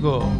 티거